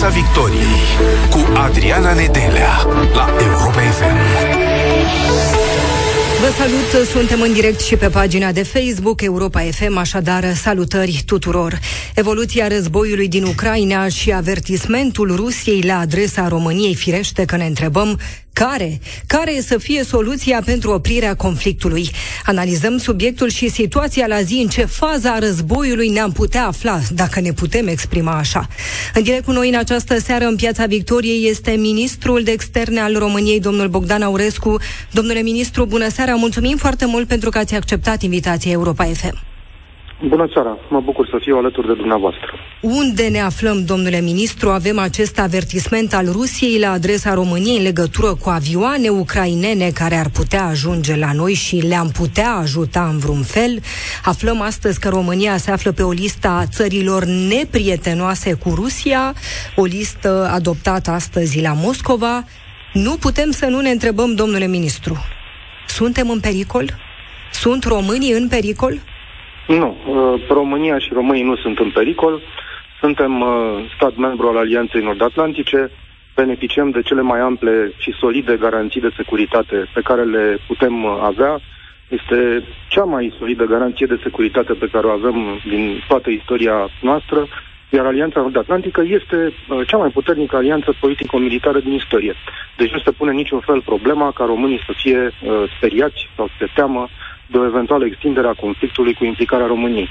Piața Victoriei cu Adriana Nedelea la Europa FM. Vă salut, suntem în direct și pe pagina de Facebook Europa FM, așadar salutări tuturor. Evoluția războiului din Ucraina și avertismentul Rusiei la adresa României firește că ne întrebăm care? Care să fie soluția pentru oprirea conflictului? Analizăm subiectul și situația la zi, în ce faza a războiului ne-am putea afla, dacă ne putem exprima așa. În direct cu noi în această seară în Piața Victoriei este ministrul de externe al României, domnul Bogdan Aurescu. Domnule ministru, bună seara, mulțumim foarte mult pentru că ați acceptat invitația Europa FM. Bună seara, mă bucur să fiu alături de dumneavoastră. Unde ne aflăm, domnule ministru? Avem acest avertisment al Rusiei la adresa României în legătură cu avioane ucrainene care ar putea ajunge la noi și le-am putea ajuta în vreun fel. Aflăm astăzi că România se află pe o listă a țărilor neprietenoase cu Rusia, o listă adoptată astăzi la Moscova. Nu putem să nu ne întrebăm, domnule ministru, suntem în pericol? Sunt românii în pericol? Nu, uh, România și românii nu sunt în pericol. Suntem uh, stat membru al Alianței Nord-Atlantice, beneficiem de cele mai ample și solide garanții de securitate pe care le putem uh, avea. Este cea mai solidă garanție de securitate pe care o avem din toată istoria noastră, iar Alianța Nord-Atlantică este cea mai puternică alianță politico-militară din istorie. Deci nu se pune niciun fel problema ca românii să fie speriați sau să se teamă de o eventuală extindere a conflictului cu implicarea României.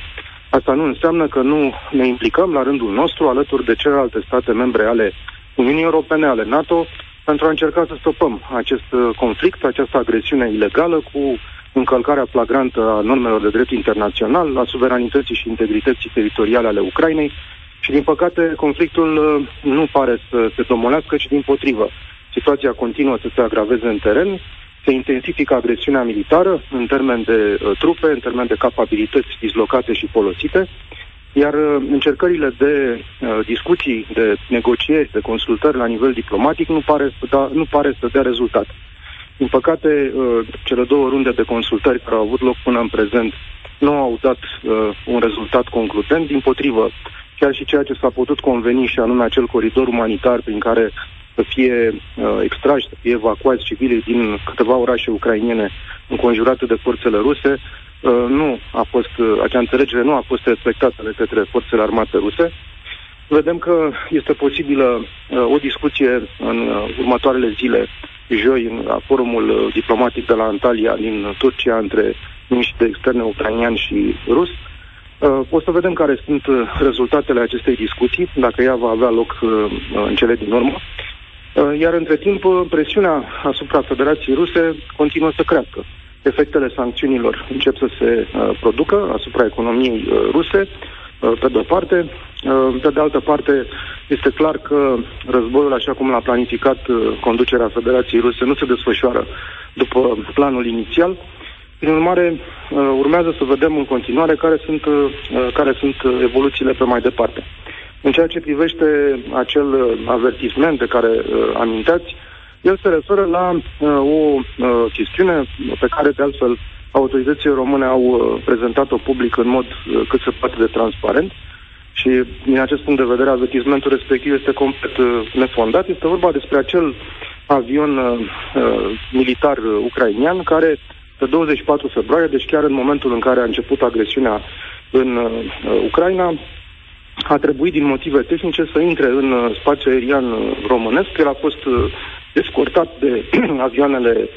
Asta nu înseamnă că nu ne implicăm la rândul nostru alături de celelalte state membre ale Uniunii Europene, ale NATO, pentru a încerca să stopăm acest uh, conflict, această agresiune ilegală cu încălcarea flagrantă a normelor de drept internațional, a suveranității și integrității teritoriale ale Ucrainei și, din păcate, conflictul uh, nu pare să se domolească, ci din potrivă. Situația continuă să se agraveze în teren, se intensifică agresiunea militară în termen de uh, trupe, în termen de capabilități dislocate și folosite, iar uh, încercările de uh, discuții, de negocieri, de consultări la nivel diplomatic nu pare, să da, nu pare să dea rezultat. Din păcate, uh, cele două runde de consultări care au avut loc până în prezent nu au dat uh, un rezultat concludent, din potrivă, chiar și ceea ce s-a putut conveni și anume acel coridor umanitar prin care să fie uh, extrași, să fie evacuați civilii din câteva orașe ucrainiene înconjurate de forțele ruse, uh, nu a fost, uh, acea înțelegere nu a fost respectată de către forțele armate ruse. Vedem că este posibilă uh, o discuție în uh, următoarele zile, joi, în la forumul uh, diplomatic de la Antalya din Turcia între miniștri de externe ucrainian și rus. Uh, o să vedem care sunt uh, rezultatele acestei discuții, dacă ea va avea loc uh, în cele din urmă. Uh, iar între timp, uh, presiunea asupra Federației Ruse continuă să crească. Efectele sancțiunilor încep să se uh, producă asupra economiei uh, ruse, uh, pe de-o parte. Uh, pe de altă parte, este clar că războiul, așa cum l-a planificat uh, conducerea Federației Ruse, nu se desfășoară după planul inițial. Prin urmare, uh, urmează să vedem în continuare care sunt, uh, care sunt evoluțiile pe mai departe. În ceea ce privește acel uh, avertisment de care uh, aminteați, el se referă la uh, o uh, chestiune pe care, de altfel, autoritățile române au uh, prezentat-o public în mod uh, cât se poate de transparent și, din acest punct de vedere, avertismentul respectiv este complet uh, nefondat. Este vorba despre acel avion uh, uh, militar uh, ucrainian care, pe 24 februarie, deci chiar în momentul în care a început agresiunea în uh, Ucraina, a trebuit din motive tehnice să intre în uh, spațiul aerian uh, românesc. El a fost uh, escortat de avioanele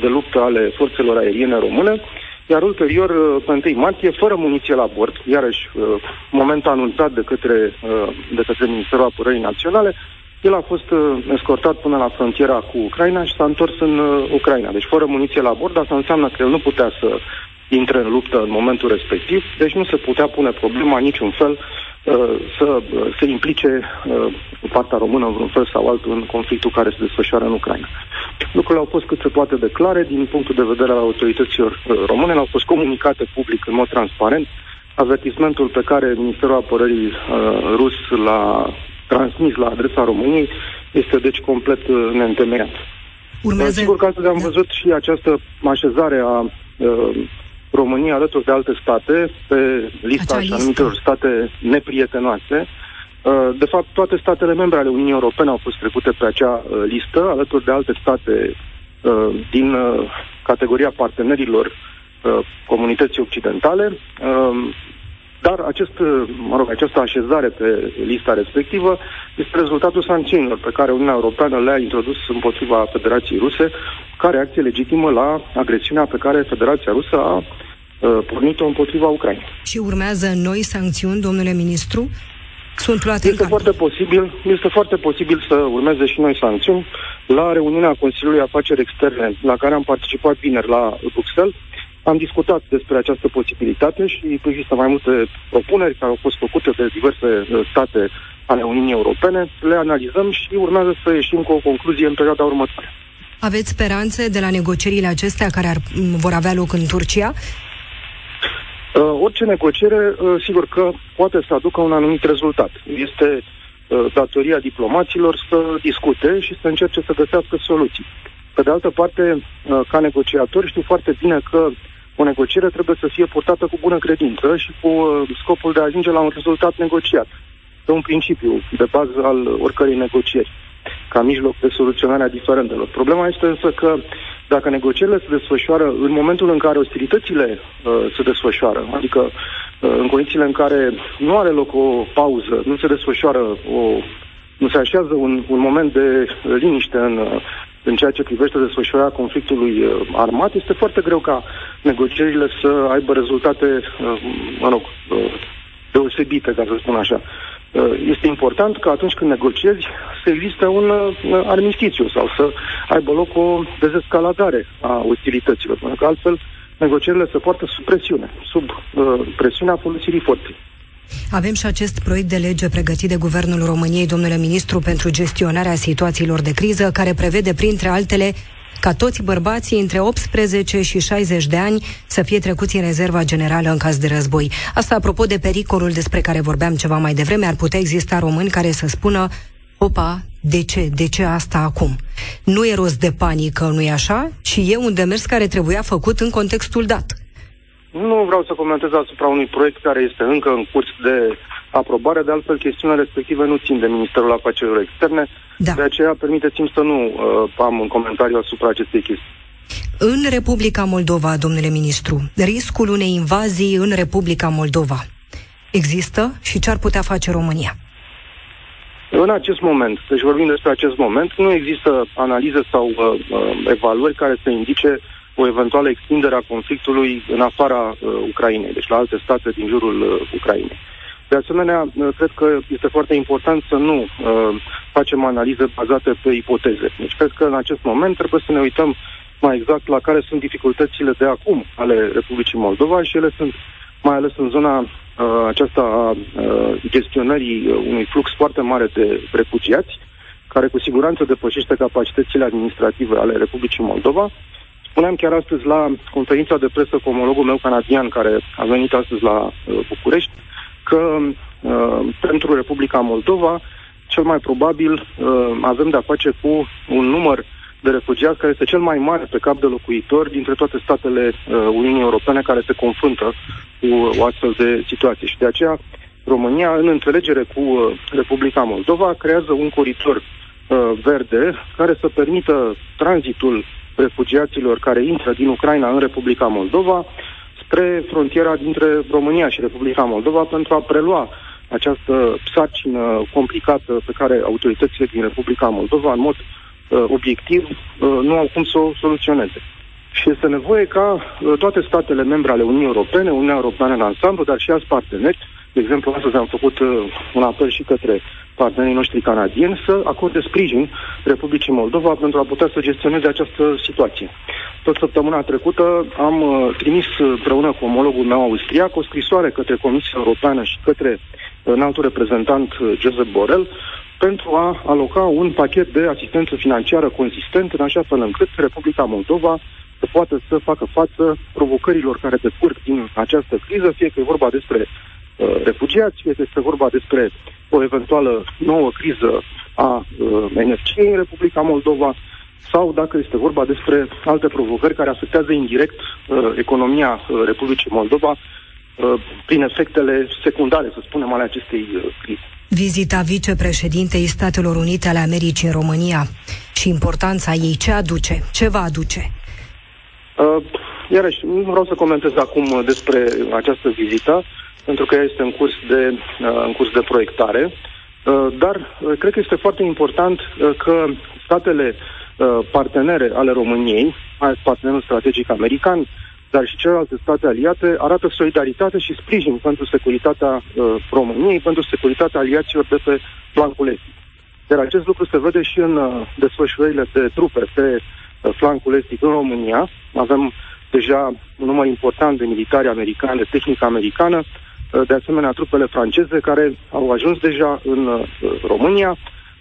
de luptă ale forțelor aeriene române, iar ulterior, pe 1 martie, fără muniție la bord, iarăși moment anunțat de către, de către Ministerul Apărării Naționale, el a fost escortat până la frontiera cu Ucraina și s-a întors în Ucraina. Deci fără muniție la bord, asta înseamnă că el nu putea să intre în luptă în momentul respectiv, deci nu se putea pune problema niciun fel Uh, să uh, se implice uh, partea română în vreun fel sau altul în conflictul care se desfășoară în Ucraina. Lucrurile au fost cât se poate de clare din punctul de vedere al autorităților române, au fost comunicate public în mod transparent. Avertismentul pe care Ministerul Apărării rus l-a transmis la adresa României este deci complet neîntemeiat. Urmează... Sigur că astăzi am da. văzut și această așezare a România alături de alte state pe lista așa numitelor state neprietenoase. Uh, de fapt, toate statele membre ale Uniunii Europene au fost trecute pe acea uh, listă, alături de alte state uh, din categoria partenerilor comunității occidentale. Dar acest, mă rog, această așezare pe lista respectivă este rezultatul sancțiunilor pe care Uniunea Europeană le-a introdus împotriva Federației Ruse ca reacție legitimă la agresiunea pe care Federația Rusă a pornit-o împotriva Ucrainei. Și urmează noi sancțiuni, domnule ministru? sunt luate este foarte posibil, Este foarte posibil să urmeze și noi sancțiuni. La reuniunea Consiliului Afaceri Externe, la care am participat vineri la Bruxelles, am discutat despre această posibilitate și există mai multe propuneri care au fost făcute de diverse uh, state ale Uniunii Europene. Le analizăm și urmează să ieșim cu o concluzie în perioada următoare. Aveți speranțe de la negocierile acestea care ar, vor avea loc în Turcia? Uh, orice negociere, uh, sigur că poate să aducă un anumit rezultat. Este uh, datoria diplomaților să discute și să încerce să găsească soluții. Pe de altă parte, uh, ca negociatori, știu foarte bine că o negociere trebuie să fie purtată cu bună credință și cu uh, scopul de a ajunge la un rezultat negociat. Este un principiu de bază al oricărei negocieri ca mijloc de soluționare a diferendelor. Problema este însă că dacă negocierile se desfășoară în momentul în care ostilitățile uh, se desfășoară, adică uh, în condițiile în care nu are loc o pauză, nu se desfășoară o nu se așează un, un moment de liniște în, uh, în ceea ce privește desfășurarea conflictului uh, armat, este foarte greu ca negocierile să aibă rezultate, uh, mă rog, deosebite, ca să spun așa. Uh, este important că atunci când negociezi să existe un uh, armistițiu sau să aibă loc o dezescaladare a ostilităților, pentru că altfel negocierile se poartă sub presiune, sub uh, presiunea folosirii forței. Avem și acest proiect de lege pregătit de Guvernul României, domnule ministru, pentru gestionarea situațiilor de criză, care prevede, printre altele, ca toți bărbații între 18 și 60 de ani să fie trecuți în rezerva generală în caz de război. Asta apropo de pericolul despre care vorbeam ceva mai devreme, ar putea exista români care să spună opa, de ce? De ce asta acum? Nu e rost de panică, nu-i așa? Și e un demers care trebuia făcut în contextul dat. Nu vreau să comentez asupra unui proiect care este încă în curs de aprobare, de altfel chestiunea respective nu țin de Ministerul Afacerilor Externe, da. de aceea permiteți-mi să nu uh, am un comentariu asupra acestei chestii. În Republica Moldova, domnule ministru, riscul unei invazii în Republica Moldova există și ce ar putea face România? În acest moment, deci vorbim despre acest moment, nu există analize sau uh, uh, evaluări care să indice o eventuală extindere a conflictului în afara uh, Ucrainei, deci la alte state din jurul uh, Ucrainei. De asemenea, uh, cred că este foarte important să nu uh, facem analize bazate pe ipoteze. Deci cred că în acest moment trebuie să ne uităm mai exact la care sunt dificultățile de acum ale Republicii Moldova și ele sunt mai ales în zona uh, aceasta a uh, gestionării unui flux foarte mare de refugiați, care cu siguranță depășește capacitățile administrative ale Republicii Moldova. Spuneam chiar astăzi la conferința de presă cu omologul meu canadian, care a venit astăzi la uh, București, că uh, pentru Republica Moldova, cel mai probabil uh, avem de-a face cu un număr de refugiați care este cel mai mare pe cap de locuitor dintre toate statele uh, Uniunii Europene care se confruntă cu o astfel de situație. Și de aceea România, în înțelegere cu uh, Republica Moldova, creează un coridor uh, verde care să permită tranzitul refugiaților care intră din Ucraina în Republica Moldova spre frontiera dintre România și Republica Moldova pentru a prelua această sarcină complicată pe care autoritățile din Republica Moldova, în mod uh, obiectiv, uh, nu au cum să o soluționeze. Și este nevoie ca uh, toate statele membre ale Uniunii Europene, Uniunea Europeană în ansamblu, dar și alți parteneri, de exemplu, astăzi am făcut uh, un apel și către partenerii noștri canadieni să acorde sprijin Republicii Moldova pentru a putea să gestioneze această situație. Tot săptămâna trecută am uh, trimis împreună cu omologul meu austriac o scrisoare către Comisia Europeană și către înaltul reprezentant uh, Joseph Borrell pentru a aloca un pachet de asistență financiară consistent în așa fel încât Republica Moldova să poată să facă față provocărilor care decurg din această criză, fie că e vorba despre uh, refugiați, fie că este vorba despre o eventuală nouă criză a uh, energiei în Republica Moldova, sau dacă este vorba despre alte provocări care afectează indirect uh, economia uh, Republicii Moldova uh, prin efectele secundare, să spunem, ale acestei uh, crize. Vizita vicepreședintei Statelor Unite ale Americii în România și importanța ei, ce aduce, ce va aduce? Uh, iarăși, nu vreau să comentez acum despre această vizită, pentru că ea este în curs de, uh, în curs de proiectare, uh, dar uh, cred că este foarte important uh, că statele uh, partenere ale României, mai partenerul strategic american, dar și celelalte state aliate, arată solidaritate și sprijin pentru securitatea uh, României, pentru securitatea aliaților de pe flancul estic. Iar acest lucru se vede și în uh, desfășurările de trupe pe uh, flancul estic în România. Avem deja un număr important de militari americani, de tehnică americană, uh, de asemenea trupele franceze care au ajuns deja în uh, România,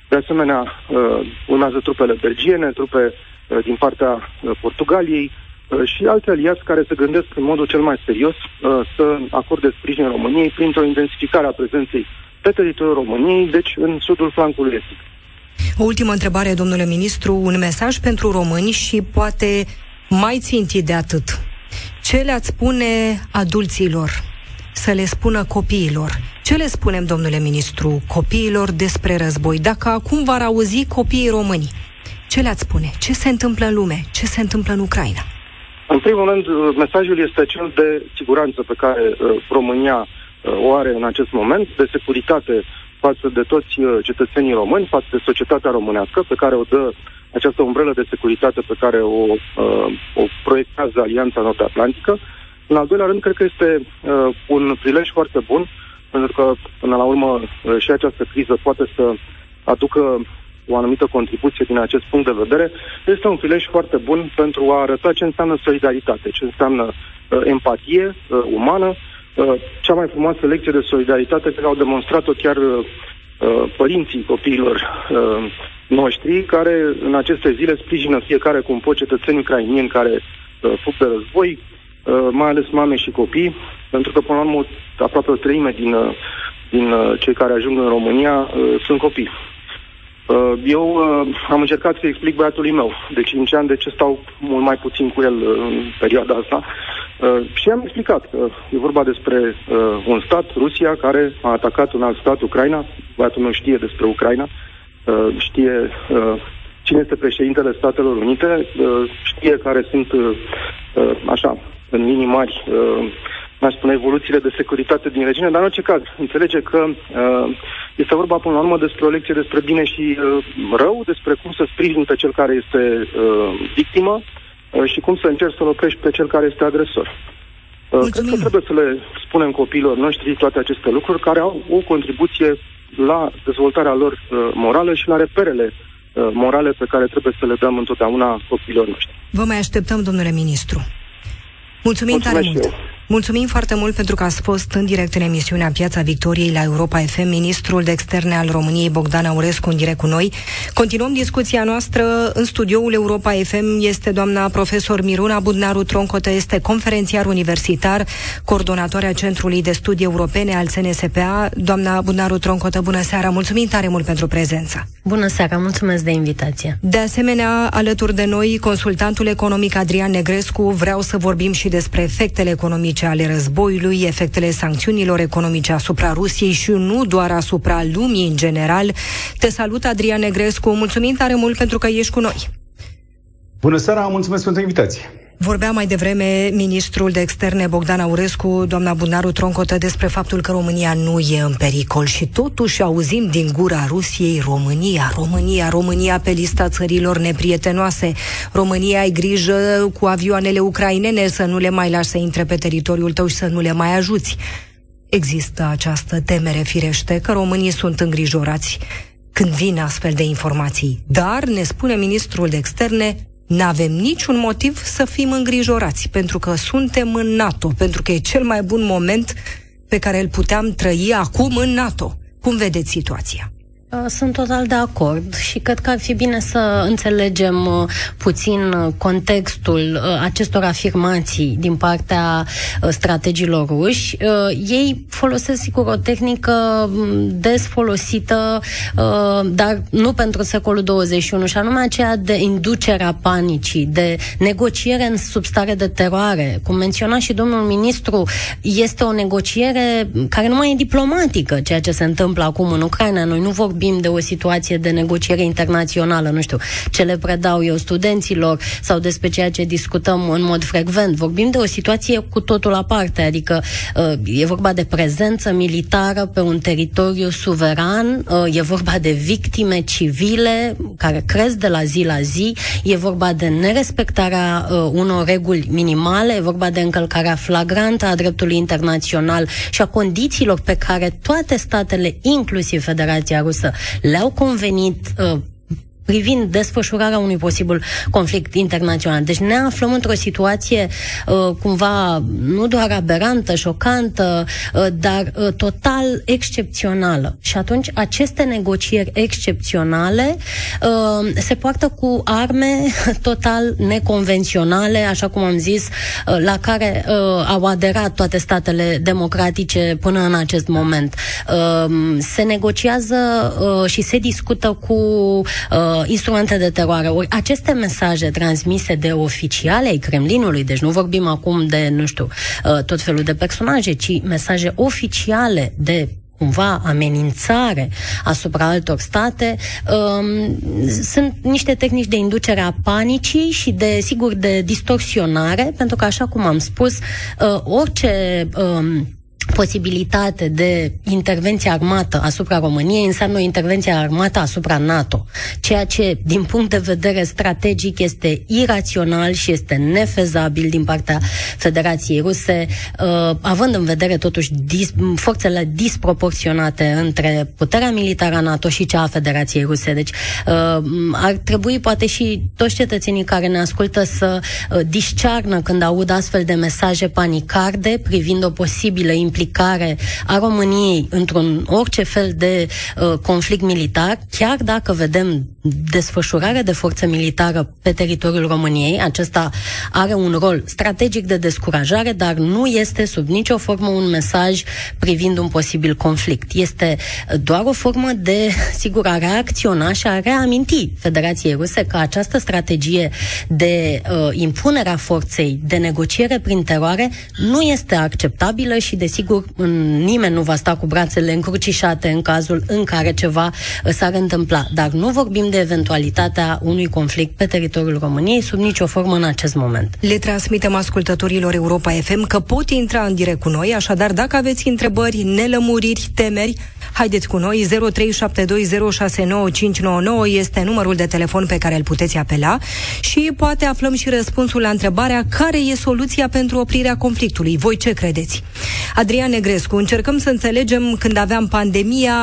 de asemenea uh, urmează trupele belgiene, trupe uh, din partea uh, Portugaliei, Uh, și alte aliați care se gândesc în modul cel mai serios uh, să acorde sprijin României printr-o intensificare a prezenței pe teritoriul României, deci în sudul flancului estic. O ultimă întrebare, domnule ministru, un mesaj pentru români și poate mai țintit de atât. Ce le-ați spune adulților să le spună copiilor? Ce le spunem, domnule ministru, copiilor despre război? Dacă acum v-ar auzi copiii români, ce le-ați spune? Ce se întâmplă în lume? Ce se întâmplă în Ucraina? În primul rând, uh, mesajul este cel de siguranță pe care uh, România uh, o are în acest moment, de securitate față de toți uh, cetățenii români, față de societatea românească, pe care o dă această umbrelă de securitate pe care o, uh, o proiectează Alianța Nord-Atlantică. În al doilea rând, cred că este uh, un prilej foarte bun, pentru că, până la urmă, uh, și această criză poate să aducă o anumită contribuție din acest punct de vedere, este un prilej foarte bun pentru a arăta ce înseamnă solidaritate, ce înseamnă uh, empatie uh, umană. Uh, cea mai frumoasă lecție de solidaritate pe care au demonstrat-o chiar uh, uh, părinții copiilor uh, noștri, care în aceste zile sprijină fiecare cum pot cetățenii ucrainieni care uh, fug de război, uh, mai ales mame și copii, pentru că, până la urmă, aproape o treime din, uh, din uh, cei care ajung în România uh, sunt copii. Uh, eu uh, am încercat să explic băiatului meu de 5 ani de ce stau mult mai puțin cu el uh, în perioada asta. Și am explicat că e vorba despre un stat, Rusia, care a atacat un alt stat, Ucraina. Băiatul meu știe despre Ucraina, știe cine este președintele Statelor Unite, știe care sunt, așa, în linii mari, aș spune, evoluțiile de securitate din regiune, dar în orice caz, înțelege că uh, este vorba până la urmă despre o lecție despre bine și uh, rău, despre cum să sprijin pe cel care este uh, victimă uh, și cum să încerci să-l oprești pe cel care este agresor. Uh, cred că trebuie să le spunem copiilor noștri toate aceste lucruri care au o contribuție la dezvoltarea lor uh, morală și la reperele uh, morale pe care trebuie să le dăm întotdeauna copiilor noștri. Vă mai așteptăm, domnule ministru. Mulțumim Mulțumesc tare mult! Eu. Mulțumim foarte mult pentru că ați fost în direct în emisiunea Piața Victoriei la Europa FM, ministrul de externe al României, Bogdan Aurescu, în direct cu noi. Continuăm discuția noastră în studioul Europa FM. Este doamna profesor Miruna Budnaru Troncotă, este conferențiar universitar, coordonatoarea Centrului de Studii Europene al CNSPA. Doamna Budnaru Troncotă, bună seara! Mulțumim tare mult pentru prezența! Bună seara, mulțumesc de invitație! De asemenea, alături de noi, consultantul economic Adrian Negrescu, vreau să vorbim și despre efectele economice economice ale războiului, efectele sancțiunilor economice asupra Rusiei și nu doar asupra lumii în general. Te salut, Adrian Negrescu. Mulțumim tare mult pentru că ești cu noi. Bună seara, mulțumesc pentru invitație. Vorbea mai devreme ministrul de externe Bogdan Aurescu, doamna Bunaru Troncotă, despre faptul că România nu e în pericol și totuși auzim din gura Rusiei România, România, România pe lista țărilor neprietenoase. România ai grijă cu avioanele ucrainene să nu le mai lași să intre pe teritoriul tău și să nu le mai ajuți. Există această temere firește că românii sunt îngrijorați când vin astfel de informații. Dar, ne spune ministrul de externe, N-avem niciun motiv să fim îngrijorați, pentru că suntem în NATO, pentru că e cel mai bun moment pe care îl puteam trăi acum în NATO. Cum vedeți situația? Uh, sunt total de acord și cred că ar fi bine să înțelegem uh, puțin uh, contextul acestor afirmații din partea strategilor ruși. Ei folosesc, sigur, o tehnică mm, des folosită, dar nu pentru secolul 21, și anume aceea de inducerea panicii, de negociere în substare de teroare. Cum menționa și domnul ministru, este o negociere care nu mai e diplomatică, ceea ce se întâmplă acum în Ucraina. Noi nu vorbim vorbim de o situație de negociere internațională, nu știu, ce le predau eu studenților sau despre ceea ce discutăm în mod frecvent. Vorbim de o situație cu totul aparte, adică uh, e vorba de prezență militară pe un teritoriu suveran, uh, e vorba de victime civile care cresc de la zi la zi, e vorba de nerespectarea uh, unor reguli minimale, e vorba de încălcarea flagrantă a dreptului internațional și a condițiilor pe care toate statele, inclusiv Federația Rusă, le-au convenit uh, privind desfășurarea unui posibil conflict internațional. Deci ne aflăm într-o situație uh, cumva nu doar aberantă, șocantă, uh, dar uh, total excepțională. Și atunci aceste negocieri excepționale uh, se poartă cu arme total neconvenționale, așa cum am zis, uh, la care uh, au aderat toate statele democratice până în acest moment. Uh, se negociază uh, și se discută cu uh, uh, instrumente de teroare. Ori aceste mesaje transmise de oficiale ai Kremlinului, deci nu vorbim acum de, nu știu, uh, tot felul de personaje, ci mesaje oficiale de cumva amenințare asupra altor state, um, sunt niște tehnici de inducere a panicii și de, sigur, de distorsionare, pentru că, așa cum am spus, uh, orice um, posibilitate de intervenție armată asupra României înseamnă o intervenție armată asupra NATO, ceea ce, din punct de vedere strategic, este irațional și este nefezabil din partea Federației Ruse, uh, având în vedere, totuși, dis- forțele disproporționate între puterea militară a NATO și cea a Federației Ruse. Deci, uh, ar trebui, poate, și toți cetățenii care ne ascultă să uh, discearnă când aud astfel de mesaje panicarde privind o posibilă implicare implicare a României într-un orice fel de uh, conflict militar, chiar dacă vedem desfășurarea de forță militară pe teritoriul României, acesta are un rol strategic de descurajare, dar nu este sub nicio formă un mesaj privind un posibil conflict. Este doar o formă de, sigur, a reacționa și a reaminti Federației Ruse că această strategie de uh, impunere a forței, de negociere prin teroare, nu este acceptabilă și, desigur, sigur, nimeni nu va sta cu brațele încrucișate în cazul în care ceva uh, s-ar întâmpla. Dar nu vorbim de eventualitatea unui conflict pe teritoriul României sub nicio formă în acest moment. Le transmitem ascultătorilor Europa FM că pot intra în direct cu noi, așadar dacă aveți întrebări, nelămuriri, temeri, haideți cu noi, 0372069599 este numărul de telefon pe care îl puteți apela și poate aflăm și răspunsul la întrebarea care e soluția pentru oprirea conflictului. Voi ce credeți? Adrian Adrian Negrescu, încercăm să înțelegem când aveam pandemia,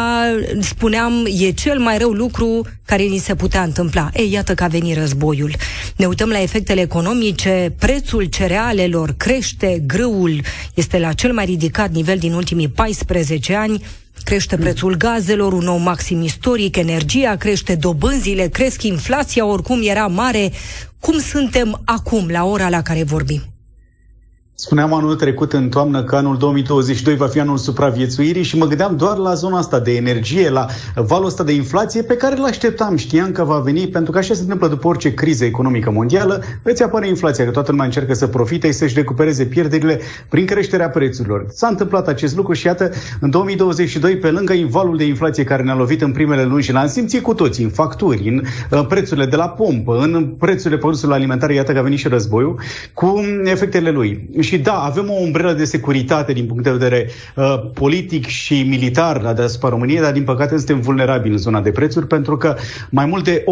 spuneam, e cel mai rău lucru care ni se putea întâmpla. Ei, iată că a venit războiul. Ne uităm la efectele economice, prețul cerealelor crește, grâul este la cel mai ridicat nivel din ultimii 14 ani, crește prețul gazelor, un nou maxim istoric, energia crește, dobânzile cresc, inflația oricum era mare. Cum suntem acum, la ora la care vorbim? Spuneam anul trecut în toamnă că anul 2022 va fi anul supraviețuirii și mă gândeam doar la zona asta de energie, la valul ăsta de inflație pe care îl așteptam. Știam că va veni, pentru că așa se întâmplă după orice criză economică mondială, îți apare inflația, că toată lumea încearcă să profite și să-și recupereze pierderile prin creșterea prețurilor. S-a întâmplat acest lucru și iată, în 2022, pe lângă valul de inflație care ne-a lovit în primele luni și l-am simțit cu toții, în facturi, în uh, prețurile de la pompă, în prețurile produselor alimentare, iată că a venit și războiul, cu efectele lui și da, avem o umbrelă de securitate din punct de vedere uh, politic și militar la deasupra României, dar din păcate suntem vulnerabili în zona de prețuri pentru că mai mult de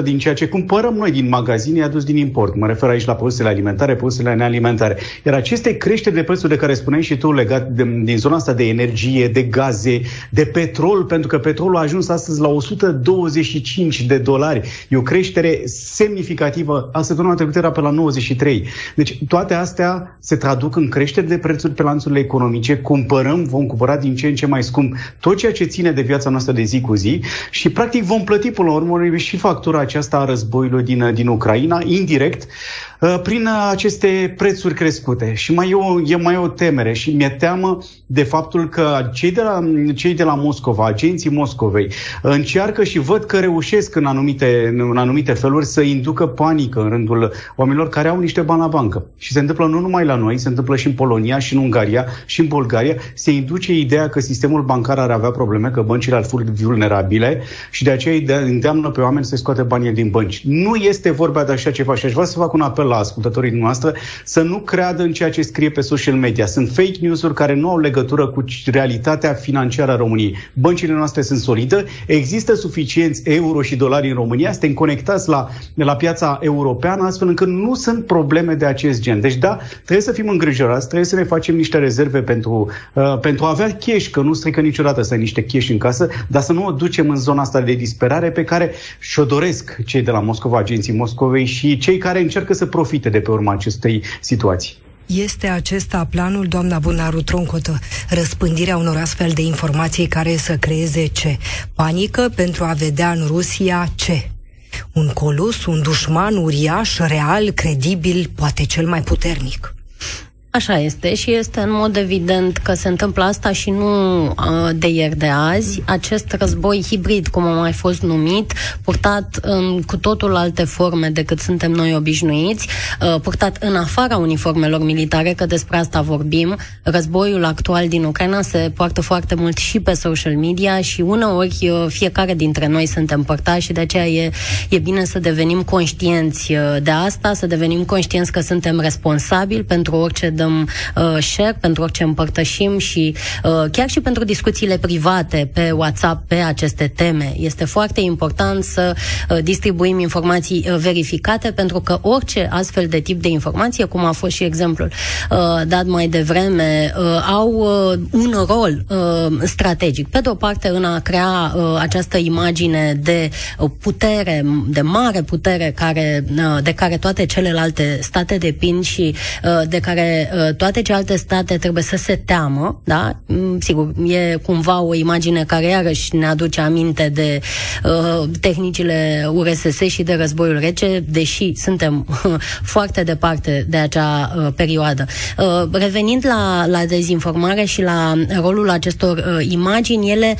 80% din ceea ce cumpărăm noi din magazine e adus din import. Mă refer aici la produsele alimentare, produsele nealimentare. Iar aceste creșteri de prețuri de care spuneai și tu legat de, din zona asta de energie, de gaze, de petrol, pentru că petrolul a ajuns astăzi la 125 de dolari. E o creștere semnificativă. Asta săptămâna trecută era pe la 93. Deci toate astea se traduc în creșteri de prețuri pe lanțurile economice, cumpărăm, vom cumpăra din ce în ce mai scump tot ceea ce ține de viața noastră de zi cu zi și practic vom plăti până la urmă și factura aceasta a războiului din, din Ucraina, indirect, Uh, prin aceste prețuri crescute. Și mai e, o, e mai o temere și mi-e teamă de faptul că cei de, la, cei de la Moscova, agenții Moscovei, încearcă și văd că reușesc în anumite, în anumite feluri să inducă panică în rândul oamenilor care au niște bani la bancă. Și se întâmplă nu numai la noi, se întâmplă și în Polonia, și în Ungaria, și în Bulgaria. Se induce ideea că sistemul bancar ar avea probleme, că băncile ar fi vulnerabile și de aceea îndeamnă pe oameni să scoate banii din bănci. Nu este vorba de așa ceva și aș vrea să fac un apel la ascultătorii noastre să nu creadă în ceea ce scrie pe social media. Sunt fake news-uri care nu au legătură cu realitatea financiară a României. Băncile noastre sunt solide, există suficienți euro și dolari în România, suntem conectați la, la piața europeană, astfel încât nu sunt probleme de acest gen. Deci da, trebuie să fim îngrijorați, trebuie să ne facem niște rezerve pentru, uh, pentru a avea cash, că nu strică niciodată să ai niște cash în casă, dar să nu o ducem în zona asta de disperare pe care și-o doresc cei de la Moscova, agenții Moscovei și cei care încearcă să profite de pe urma acestei situații. Este acesta planul, doamna Bunaru Troncotă, răspândirea unor astfel de informații care să creeze ce? Panică pentru a vedea în Rusia ce? Un colus, un dușman uriaș, real, credibil, poate cel mai puternic. Așa este și este în mod evident că se întâmplă asta și nu uh, de ieri de azi. Acest război hibrid, cum a mai fost numit, purtat în cu totul alte forme decât suntem noi obișnuiți, uh, purtat în afara uniformelor militare, că despre asta vorbim. Războiul actual din Ucraina se poartă foarte mult și pe social media și uneori uh, fiecare dintre noi suntem părtași și de aceea e, e bine să devenim conștienți de asta, să devenim conștienți că suntem responsabili pentru orice dăm uh, share, pentru orice împărtășim și uh, chiar și pentru discuțiile private pe WhatsApp pe aceste teme. Este foarte important să uh, distribuim informații uh, verificate pentru că orice astfel de tip de informație, cum a fost și exemplul uh, dat mai devreme, uh, au uh, un rol uh, strategic. Pe de o parte, în a crea uh, această imagine de uh, putere, de mare putere care, uh, de care toate celelalte state depind și uh, de care Uh, toate celelalte state trebuie să se teamă, da? Mm, sigur, e cumva o imagine care iarăși ne aduce aminte de uh, tehnicile URSS și de războiul rece, deși suntem foarte departe de acea uh, perioadă. Uh, revenind la, la dezinformare și la rolul acestor uh, imagini, ele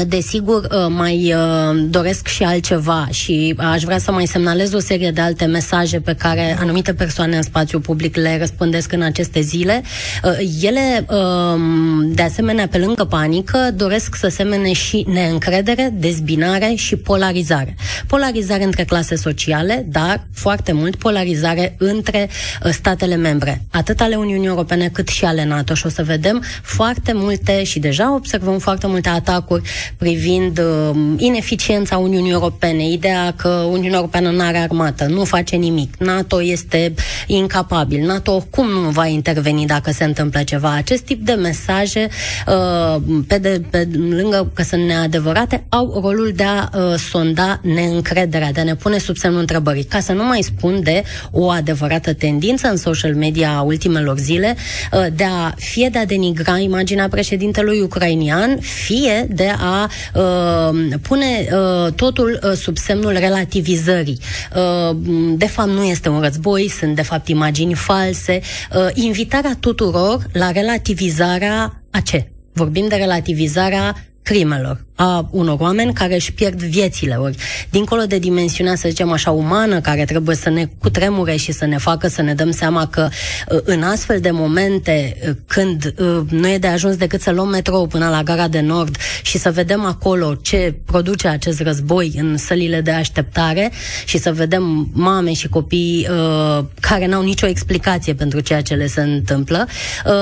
Desigur, uh, mai uh, doresc și altceva și aș vrea să mai semnalez o serie de alte mesaje pe care anumite persoane în spațiu public le răspândesc în aceste zile. Uh, ele, um, de asemenea, pe lângă panică, doresc să semene și neîncredere, dezbinare și polarizare. Polarizare între clase sociale, dar foarte mult polarizare între statele membre, atât ale Uniunii Europene cât și ale NATO. Și o să vedem foarte multe și deja observăm foarte multe atacuri privind uh, ineficiența Uniunii Europene, ideea că Uniunea Europeană nu are armată, nu face nimic, NATO este incapabil, NATO oricum nu va interveni dacă se întâmplă ceva. Acest tip de mesaje, uh, pe, de, pe lângă că sunt neadevărate, au rolul de a uh, sonda neîncrederea, de a ne pune sub semnul întrebării. Ca să nu mai spun de o adevărată tendință în social media a ultimelor zile, uh, de a fie de a denigra imaginea președintelui ucrainian, fie de a a uh, pune uh, totul uh, sub semnul relativizării. Uh, de fapt, nu este un război, sunt de fapt imagini false. Uh, invitarea tuturor la relativizarea a ce? Vorbim de relativizarea crimelor a unor oameni care își pierd viețile. Ori, dincolo de dimensiunea, să zicem așa, umană, care trebuie să ne cutremure și să ne facă să ne dăm seama că uh, în astfel de momente, uh, când uh, nu e de ajuns decât să luăm metrou până la gara de nord și să vedem acolo ce produce acest război în sălile de așteptare și să vedem mame și copii uh, care n-au nicio explicație pentru ceea ce le se întâmplă, uh,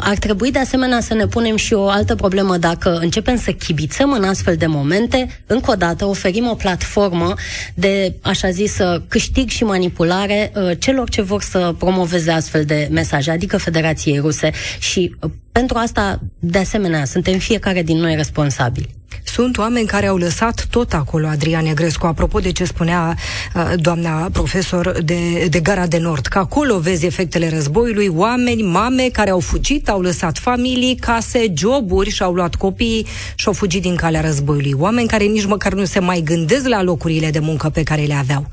ar trebui de asemenea să ne punem și o altă problemă dacă începem să chibițăm încercăm în astfel de momente, încă o dată, oferim o platformă de, așa zis, câștig și manipulare uh, celor ce vor să promoveze astfel de mesaje, adică Federației Ruse și uh, pentru asta, de asemenea, suntem fiecare din noi responsabili. Sunt oameni care au lăsat tot acolo, Adrian Negrescu, apropo de ce spunea uh, doamna profesor de, de Gara de Nord, că acolo vezi efectele războiului, oameni, mame care au fugit, au lăsat familii, case, joburi și au luat copii și au fugit din calea războiului. Oameni care nici măcar nu se mai gândesc la locurile de muncă pe care le aveau.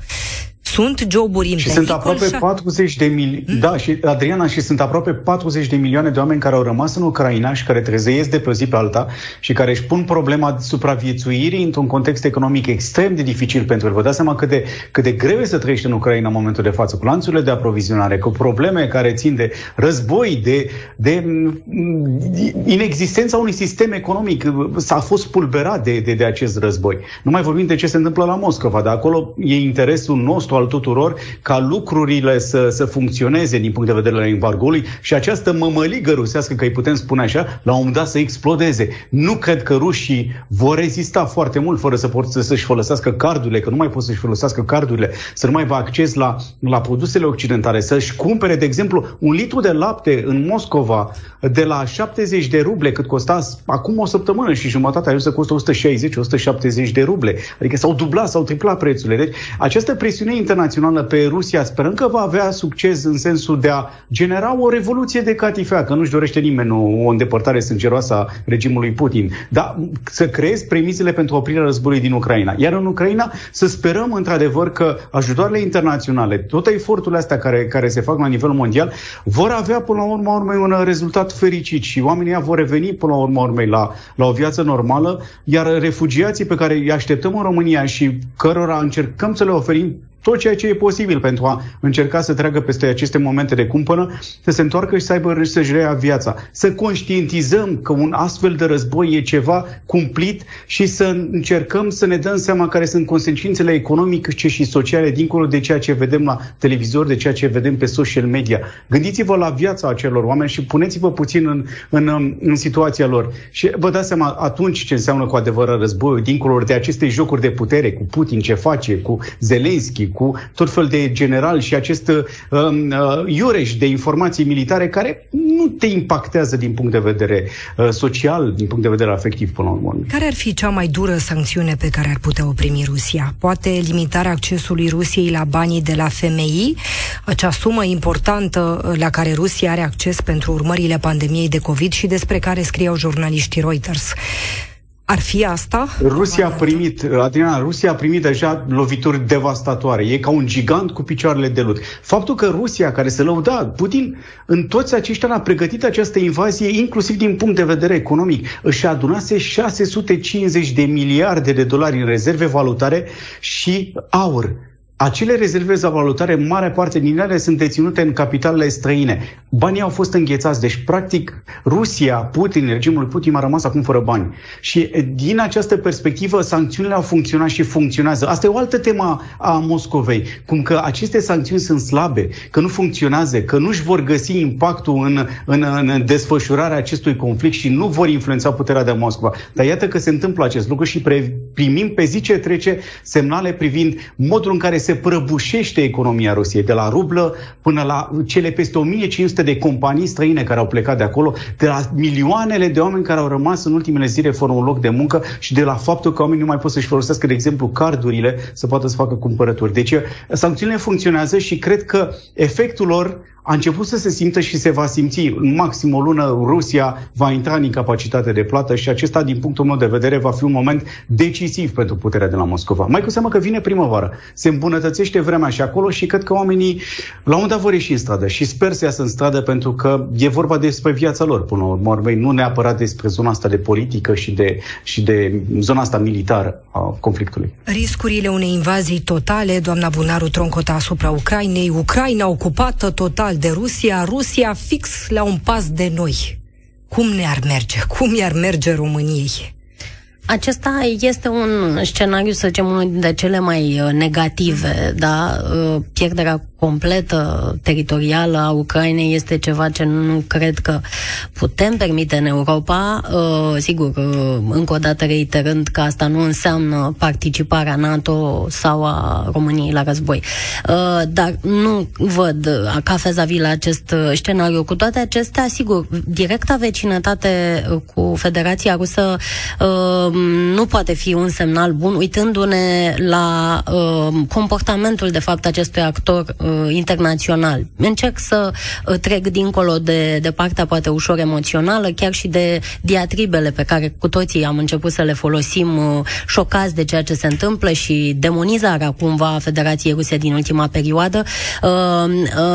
Sunt joburi în Și sunt aproape și... 40 de milioane. Hmm? Da, și Adriana, și sunt aproape 40 de milioane de oameni care au rămas în Ucraina și care trezeiesc de pe o zi pe alta și care își pun problema supraviețuirii într-un context economic extrem de dificil pentru el. Vă dați seama cât de, cât de greu e să trăiești în Ucraina în momentul de față, cu lanțurile de aprovizionare, cu probleme care țin de război, de, de inexistența unui sistem economic. S-a fost pulberat de, de, de acest război. Nu mai vorbim de ce se întâmplă la Moscova, dar acolo e interesul nostru al tuturor ca lucrurile să, să funcționeze din punct de vedere al embargoului și această mămăligă rusească, că îi putem spune așa, la un moment dat să explodeze. Nu cred că rușii vor rezista foarte mult fără să pot să-și folosească cardurile, că nu mai pot să-și folosească cardurile, să nu mai aibă acces la, la produsele occidentale, să-și cumpere, de exemplu, un litru de lapte în Moscova de la 70 de ruble, cât costa acum o săptămână și jumătate, a să costă 160-170 de ruble. Adică s-au dublat, s-au triplat prețurile. Deci această presiune internațională pe Rusia sperăm că va avea succes în sensul de a genera o revoluție de catifea, că nu-și dorește nimeni o, o îndepărtare sângeroasă a regimului Putin, dar să creezi premisele pentru oprirea războiului din Ucraina. Iar în Ucraina să sperăm într-adevăr că ajutoarele internaționale, toate eforturile astea care, care se fac la nivel mondial, vor avea până la urmă urmei un rezultat fericit și oamenii vor reveni până la urmă urmei la, la o viață normală, iar refugiații pe care îi așteptăm în România și cărora încercăm să le oferim tot ceea ce e posibil pentru a încerca să treacă peste aceste momente de cumpănă, să se întoarcă și să aibă să-și reia viața. Să conștientizăm că un astfel de război e ceva cumplit și să încercăm să ne dăm seama care sunt consecințele economice și sociale dincolo de ceea ce vedem la televizor, de ceea ce vedem pe social media. Gândiți-vă la viața acelor oameni și puneți-vă puțin în, în, în situația lor. Și vă dați seama atunci ce înseamnă cu adevărat războiul, dincolo de aceste jocuri de putere, cu Putin ce face, cu Zelenski, cu tot fel de general și acest uh, uh, iureș de informații militare care nu te impactează din punct de vedere uh, social, din punct de vedere afectiv până la urmă. Care ar fi cea mai dură sancțiune pe care ar putea o primi Rusia? Poate limitarea accesului Rusiei la banii de la FMI, acea sumă importantă uh, la care Rusia are acces pentru urmările pandemiei de COVID și despre care scriau jurnaliștii Reuters. Ar fi asta? Rusia a primit, Adriana, Rusia a primit deja lovituri devastatoare. E ca un gigant cu picioarele de lut. Faptul că Rusia, care se lăuda, Putin, în toți aceștia a pregătit această invazie, inclusiv din punct de vedere economic, își adunase 650 de miliarde de dolari în rezerve valutare și aur acele rezerve valutare, mare parte din ele sunt deținute în capitalele străine. Banii au fost înghețați, deci practic Rusia, Putin, regimul Putin a rămas acum fără bani. Și din această perspectivă, sancțiunile au funcționat și funcționează. Asta e o altă temă a Moscovei, cum că aceste sancțiuni sunt slabe, că nu funcționează, că nu își vor găsi impactul în, în, în desfășurarea acestui conflict și nu vor influența puterea de Moscova. Dar iată că se întâmplă acest lucru și pre, primim pe zi ce trece semnale privind modul în care se prăbușește economia Rusiei, de la rublă până la cele peste 1500 de companii străine care au plecat de acolo, de la milioanele de oameni care au rămas în ultimele zile fără un loc de muncă și de la faptul că oamenii nu mai pot să-și folosească, de exemplu, cardurile să poată să facă cumpărături. Deci sancțiunile funcționează și cred că efectul lor a început să se simtă și se va simți. În maxim o lună Rusia va intra în incapacitate de plată și acesta, din punctul meu de vedere, va fi un moment decisiv pentru puterea de la Moscova. Mai cu seamă că vine primăvară, se îmbunătățește vremea și acolo și cred că oamenii la un dat vor ieși în stradă și sper să iasă în stradă pentru că e vorba despre viața lor până la urmă, nu neapărat despre zona asta de politică și de, și de zona asta militară a conflictului. Riscurile unei invazii totale, doamna Bunaru Troncota, asupra Ucrainei, Ucraina ocupată total de Rusia, Rusia fix la un pas de noi. Cum ne-ar merge? Cum i-ar merge României? Acesta este un scenariu, să zicem, unul dintre cele mai uh, negative, da? Uh, pierderea completă teritorială a Ucrainei este ceva ce nu cred că putem permite în Europa. Uh, sigur, încă o dată reiterând că asta nu înseamnă participarea NATO sau a României la război. Dar nu văd ca fezabil la acest scenariu. Cu toate acestea, sigur, directa vecinătate cu Federația Rusă nu poate fi un semnal bun uitându-ne la uh, comportamentul de fapt acestui actor uh, internațional. Încerc să uh, trec dincolo de, de partea poate ușor emoțională, chiar și de diatribele pe care cu toții am început să le folosim uh, șocați de ceea ce se întâmplă și demonizarea cumva a Federației Ruse din ultima perioadă uh,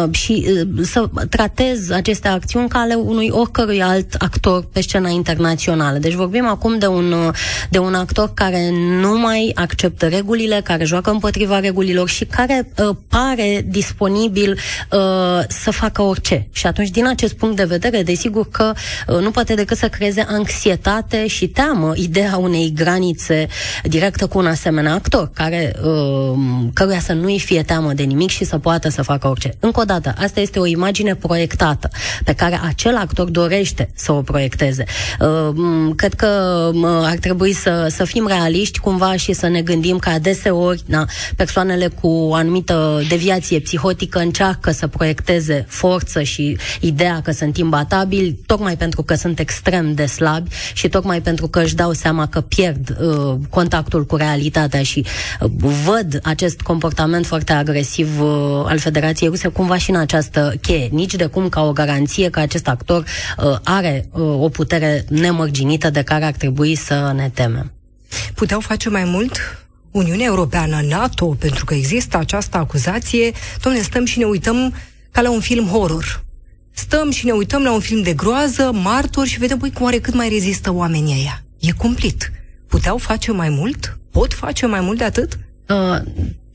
uh, și uh, să tratez aceste acțiuni ca ale unui oricărui alt actor pe scena internațională. Deci vorbim acum de un, de un actor care nu mai acceptă regulile, care joacă împotriva regulilor și care uh, pare disponibil uh, să facă orice. Și atunci, din acest punct de vedere, desigur că uh, nu poate decât să creeze anxietate și teamă ideea unei granițe directă cu un asemenea actor, care, uh, căruia să nu-i fie teamă de nimic și să poată să facă orice. Încă o dată, asta este o imagine proiectată pe care acel actor dorește să o proiecteze. Uh, cred că uh, ar trebui să, să fim realiști cumva și să ne gândim că adeseori na, persoanele cu o anumită deviație psihotică încearcă să proiecteze forță și ideea că sunt imbatabili, tocmai pentru că sunt extrem de slabi și tocmai pentru că își dau seama că pierd uh, contactul cu realitatea și uh, văd acest comportament foarte agresiv uh, al Federației Ruse cumva și în această cheie. Nici de cum ca o garanție că acest actor uh, are uh, o putere nemărginită de care ar trebui să ne temem. Puteau face mai mult? Uniunea Europeană, NATO, pentru că există această acuzație, domne, stăm și ne uităm ca la un film horror. Stăm și ne uităm la un film de groază, martori și vedem, păi, cum oare cât mai rezistă oamenii ăia. E cumplit. Puteau face mai mult? Pot face mai mult de atât? Uh,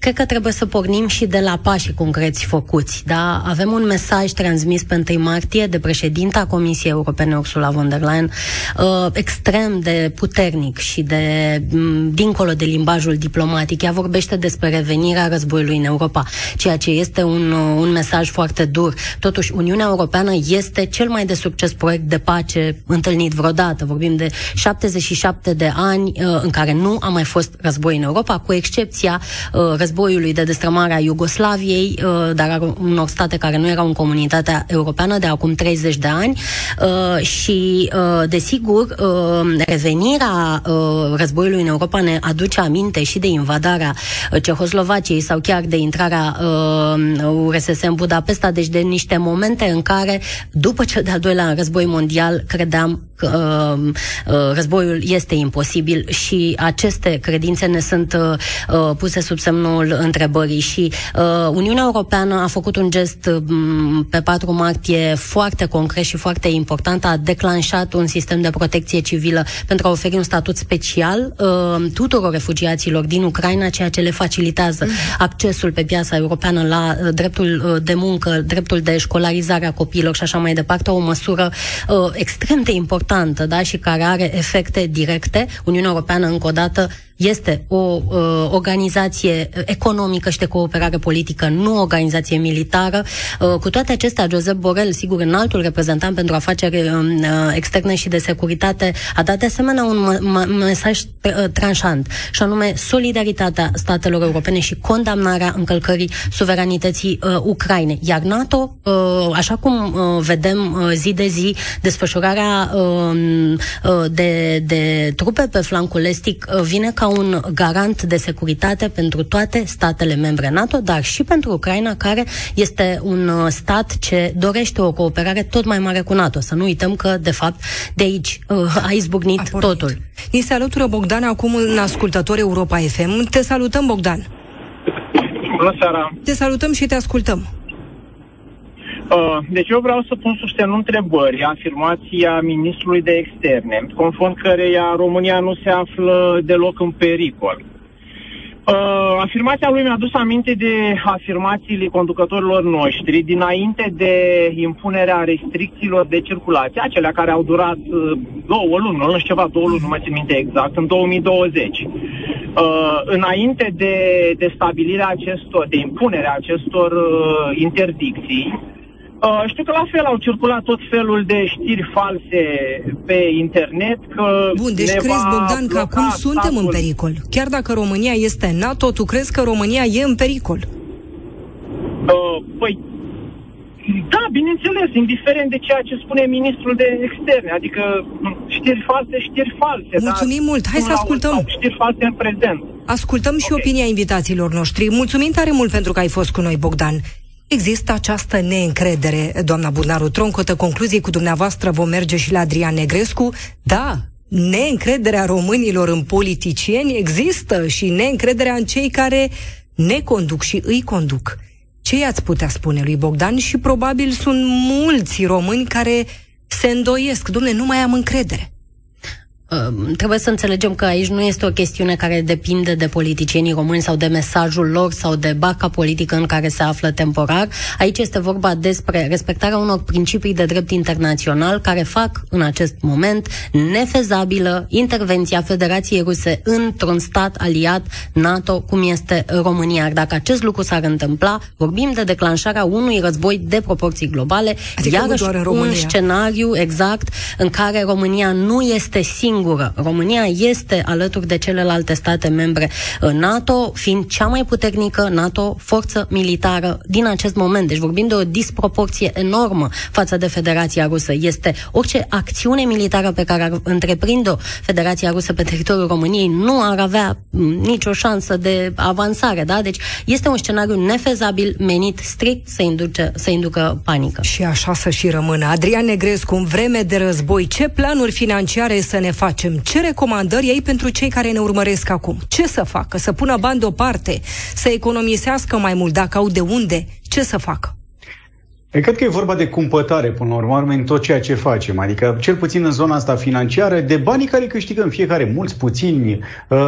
Cred că trebuie să pornim și de la pașii concreți făcuți. Da? Avem un mesaj transmis pe 1 martie de președinta Comisiei Europene Ursula von der Leyen uh, extrem de puternic și de m, dincolo de limbajul diplomatic. Ea vorbește despre revenirea războiului în Europa, ceea ce este un, uh, un mesaj foarte dur. Totuși, Uniunea Europeană este cel mai de succes proiect de pace întâlnit vreodată. Vorbim de 77 de ani uh, în care nu a mai fost război în Europa, cu excepția uh, războiului războiului de destrămare a Iugoslaviei, uh, dar a unor state care nu erau în comunitatea europeană de acum 30 de ani. Uh, și, uh, desigur, revenirea războiului în Europa ne aduce aminte și de invadarea Cehoslovaciei sau chiar de intrarea URSS în Budapesta, deci de niște momente în care, după cel de-al doilea război mondial, credeam că războiul este imposibil și aceste credințe ne sunt puse sub semnul semnul întrebării. Și uh, Uniunea Europeană a făcut un gest uh, pe 4 martie foarte concret și foarte important, a declanșat un sistem de protecție civilă pentru a oferi un statut special uh, tuturor refugiaților din Ucraina, ceea ce le facilitează mm-hmm. accesul pe piața europeană la uh, dreptul uh, de muncă, dreptul de școlarizare a copiilor și așa mai departe, o măsură uh, extrem de importantă da, și care are efecte directe. Uniunea Europeană, încă o dată, este o uh, organizație economică și de cooperare politică, nu o organizație militară. Uh, cu toate acestea, Josep Borel, sigur, în altul reprezentant pentru afaceri uh, externe și de securitate, a dat de asemenea un m- mesaj uh, tranșant, și anume solidaritatea statelor europene și condamnarea încălcării suveranității uh, Ucrainei. Iar NATO, uh, așa cum uh, vedem uh, zi de zi, desfășurarea uh, uh, de, de trupe pe flancul estic uh, vine ca ca un garant de securitate pentru toate statele membre NATO, dar și pentru Ucraina, care este un uh, stat ce dorește o cooperare tot mai mare cu NATO. Să nu uităm că, de fapt, de aici uh, a izbucnit a totul. Ni se alătură Bogdan acum în ascultător Europa FM. Te salutăm, Bogdan! Bună seara! Te salutăm și te ascultăm! Uh, deci eu vreau să pun sub semnul întrebării afirmația ministrului de externe, conform căreia România nu se află deloc în pericol. Uh, afirmația lui mi-a dus aminte de afirmațiile conducătorilor noștri dinainte de impunerea restricțiilor de circulație, acelea care au durat uh, două luni, nu știu ceva, două luni, nu mai țin minte exact, în 2020. Uh, înainte de, de stabilirea acestor, de impunerea acestor uh, interdicții, Uh, știu că la fel au circulat tot felul de știri false pe internet. Că Bun, deci crezi, Bogdan, că acum statul... suntem în pericol. Chiar dacă România este NATO, tu crezi că România e în pericol? Uh, păi, Da, bineînțeles, indiferent de ceea ce spune ministrul de externe, adică știri false, știri false. Mulțumim da? mult, hai să ascultăm. Știri false în prezent. Ascultăm și okay. opinia invitațiilor noștri. Mulțumim tare mult pentru că ai fost cu noi, Bogdan. Există această neîncredere, doamna Bunaru Troncotă, concluzii cu dumneavoastră vom merge și la Adrian Negrescu. Da, neîncrederea românilor în politicieni există și neîncrederea în cei care ne conduc și îi conduc. Ce i-ați putea spune lui Bogdan? Și probabil sunt mulți români care se îndoiesc. Domne, nu mai am încredere. Ehm, trebuie să înțelegem că aici nu este o chestiune care depinde de politicienii români sau de mesajul lor sau de baca politică în care se află temporar. Aici este vorba despre respectarea unor principii de drept internațional care fac în acest moment nefezabilă intervenția Federației Ruse într-un stat aliat NATO, cum este România. Iar dacă acest lucru s-ar întâmpla, vorbim de declanșarea unui război de proporții globale, adică iarăși un scenariu exact în care România nu este singură singură. România este alături de celelalte state membre NATO, fiind cea mai puternică NATO forță militară din acest moment. Deci vorbim de o disproporție enormă față de Federația Rusă. Este orice acțiune militară pe care ar întreprinde-o Federația Rusă pe teritoriul României nu ar avea nicio șansă de avansare. Da? Deci este un scenariu nefezabil menit strict să, induce, să inducă panică. Și așa să și rămână. Adrian Negrescu, în vreme de război, ce planuri financiare să ne facă facem? Ce recomandări ai pentru cei care ne urmăresc acum? Ce să facă? Să pună bani deoparte? Să economisească mai mult dacă au de unde? Ce să facă? Eu cred că e vorba de cumpătare, până la urmă, în tot ceea ce facem. Adică, cel puțin în zona asta financiară, de banii care câștigăm fiecare, mulți, puțini, uh,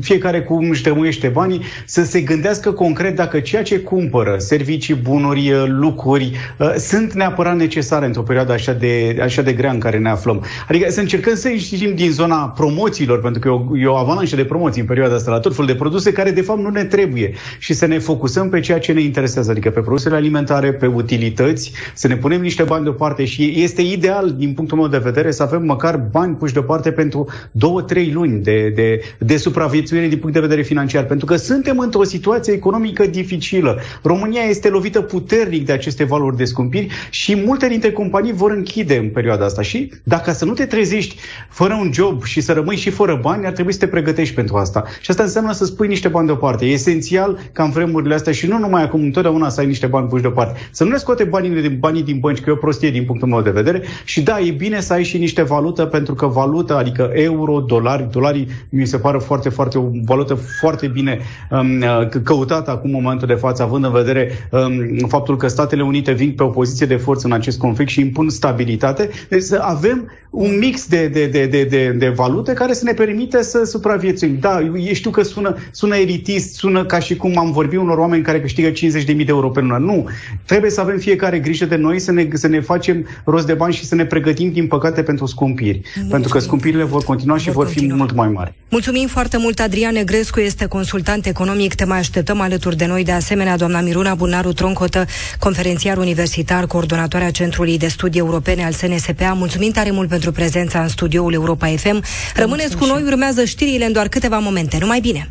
fiecare cum își tămuiește banii, să se gândească concret dacă ceea ce cumpără, servicii, bunuri, uh, lucruri, uh, sunt neapărat necesare într-o perioadă așa de, așa de grea în care ne aflăm. Adică să încercăm să ieșim din zona promoțiilor, pentru că e o, e o avalanșă de promoții în perioada asta la tot felul de produse care de fapt nu ne trebuie și să ne focusăm pe ceea ce ne interesează, adică pe produsele alimentare, pe utilități, plăți, să ne punem niște bani deoparte și este ideal, din punctul meu de vedere, să avem măcar bani puși deoparte pentru două, trei luni de, de, de supraviețuire din punct de vedere financiar, pentru că suntem într-o situație economică dificilă. România este lovită puternic de aceste valori de scumpiri și multe dintre companii vor închide în perioada asta și dacă să nu te trezești fără un job și să rămâi și fără bani, ar trebui să te pregătești pentru asta. Și asta înseamnă să spui niște bani deoparte. E esențial ca în vremurile astea și nu numai acum, întotdeauna să ai niște bani puși deoparte. Să nu ne scoate bani banii din, banii din bănci, că e o prostie din punctul meu de vedere. Și da, e bine să ai și niște valută, pentru că valuta, adică euro, dolari, dolarii, mi se pare foarte, foarte, o valută foarte bine um, căutată acum în momentul de față, având în vedere um, faptul că Statele Unite vin pe o poziție de forță în acest conflict și impun stabilitate. Deci să avem un mix de, de, de, de, de, de valute care să ne permite să supraviețuim. Da, eu știu că sună, sună elitist, sună ca și cum am vorbit unor oameni care câștigă 50.000 de euro pe lună. Nu. Trebuie să avem fiecare grijă de noi, să ne, să ne facem rost de bani și să ne pregătim, din păcate, pentru scumpiri. Mulțumim. Pentru că scumpirile vor continua și vor, vor fi mult mai mari. Mulțumim foarte mult. Adrian Negrescu este consultant economic. Te mai așteptăm alături de noi. De asemenea, doamna Miruna Bunaru Troncotă, conferențiar universitar, coordonatoarea Centrului de Studii Europene al SNSPA. Mulțumim tare mult pentru prezența în studioul Europa FM. Rămâneți cu noi, urmează știrile în doar câteva momente. Numai bine!